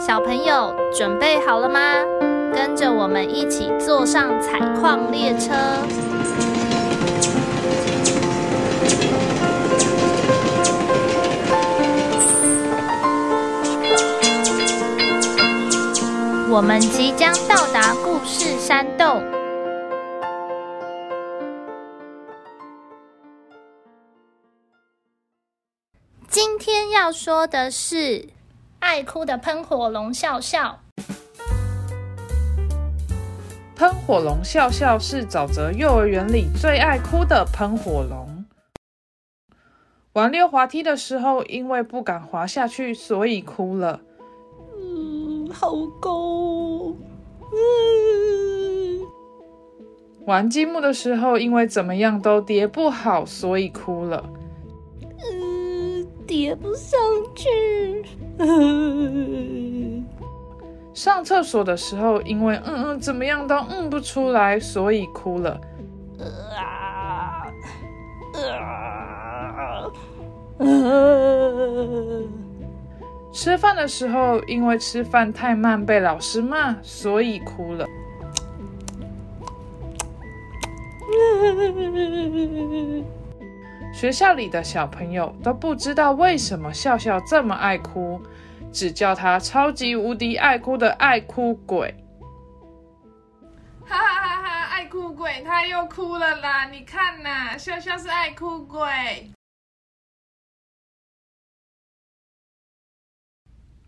小朋友准备好了吗？跟着我们一起坐上采矿列车。我们即将到达故事山洞。今天要说的是爱哭的喷火龙笑笑。喷火龙笑笑是沼泽幼儿园里最爱哭的喷火龙。玩溜滑梯的时候，因为不敢滑下去，所以哭了。嗯好高！嗯，玩积木的时候，因为怎么样都叠不好，所以哭了。嗯，叠不上去。上厕所的时候，因为嗯嗯怎么样都嗯不出来，所以哭了。吃饭的时候，因为吃饭太慢被老师骂，所以哭了。学校里的小朋友都不知道为什么笑笑这么爱哭，只叫他超级无敌爱哭的爱哭鬼。哈哈哈哈！爱哭鬼他又哭了啦！你看呐，笑笑是爱哭鬼。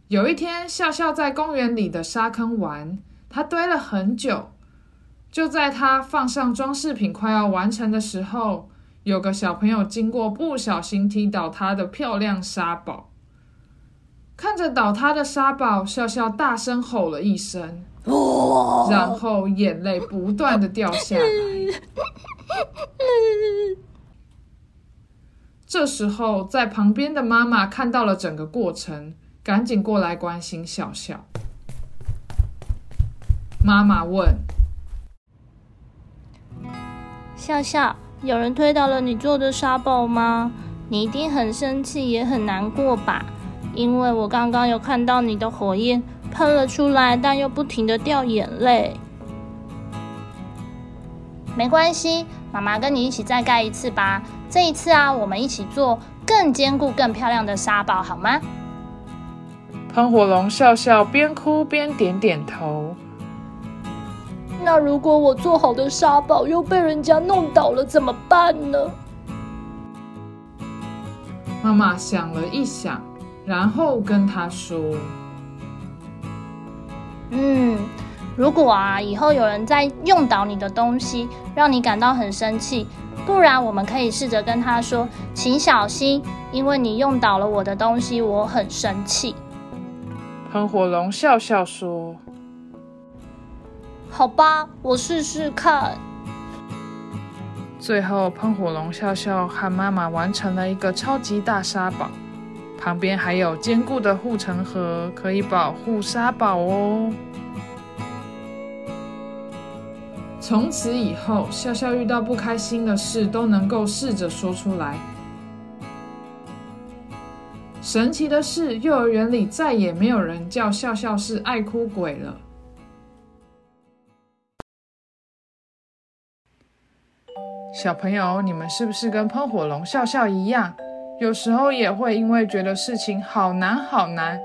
有一天，笑笑在公园里的沙坑玩，他堆了很久。就在他放上装饰品快要完成的时候，有个小朋友经过，不小心踢倒他的漂亮沙堡。看着倒塌的沙堡，笑笑大声吼了一声，然后眼泪不断的掉下来。这时候，在旁边的妈妈看到了整个过程。赶紧过来关心笑笑。妈妈问：“笑笑，有人推倒了你做的沙堡吗？你一定很生气，也很难过吧？因为我刚刚有看到你的火焰喷了出来，但又不停的掉眼泪。没关系，妈妈跟你一起再盖一次吧。这一次啊，我们一起做更坚固、更漂亮的沙堡，好吗？”喷火龙笑笑，边哭边点点头。那如果我做好的沙堡又被人家弄倒了，怎么办呢？妈妈想了一想，然后跟他说：“嗯，如果啊，以后有人在用倒你的东西，让你感到很生气，不然我们可以试着跟他说，请小心，因为你用倒了我的东西，我很生气。”喷火龙笑笑说：“好吧，我试试看。”最后，喷火龙笑笑和妈妈完成了一个超级大沙堡，旁边还有坚固的护城河，可以保护沙堡哦。从此以后，笑笑遇到不开心的事都能够试着说出来。神奇的是，幼儿园里再也没有人叫笑笑是爱哭鬼了。小朋友，你们是不是跟喷火龙笑笑一样，有时候也会因为觉得事情好难好难，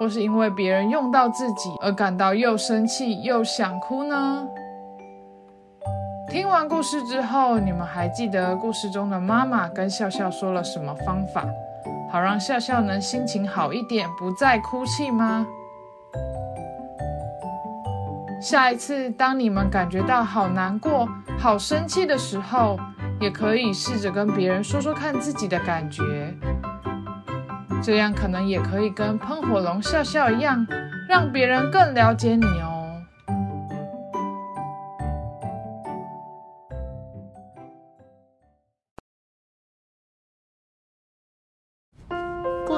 或是因为别人用到自己而感到又生气又想哭呢？听完故事之后，你们还记得故事中的妈妈跟笑笑说了什么方法？好让笑笑能心情好一点，不再哭泣吗？下一次当你们感觉到好难过、好生气的时候，也可以试着跟别人说说看自己的感觉，这样可能也可以跟喷火龙笑笑一样，让别人更了解你哦。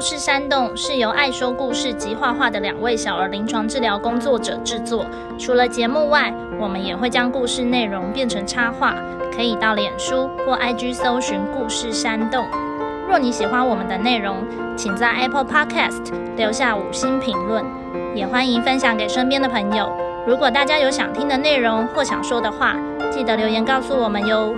故事山洞是由爱说故事及画画的两位小儿临床治疗工作者制作。除了节目外，我们也会将故事内容变成插画，可以到脸书或 IG 搜寻“故事山洞”。若你喜欢我们的内容，请在 Apple Podcast 留下五星评论，也欢迎分享给身边的朋友。如果大家有想听的内容或想说的话，记得留言告诉我们哟。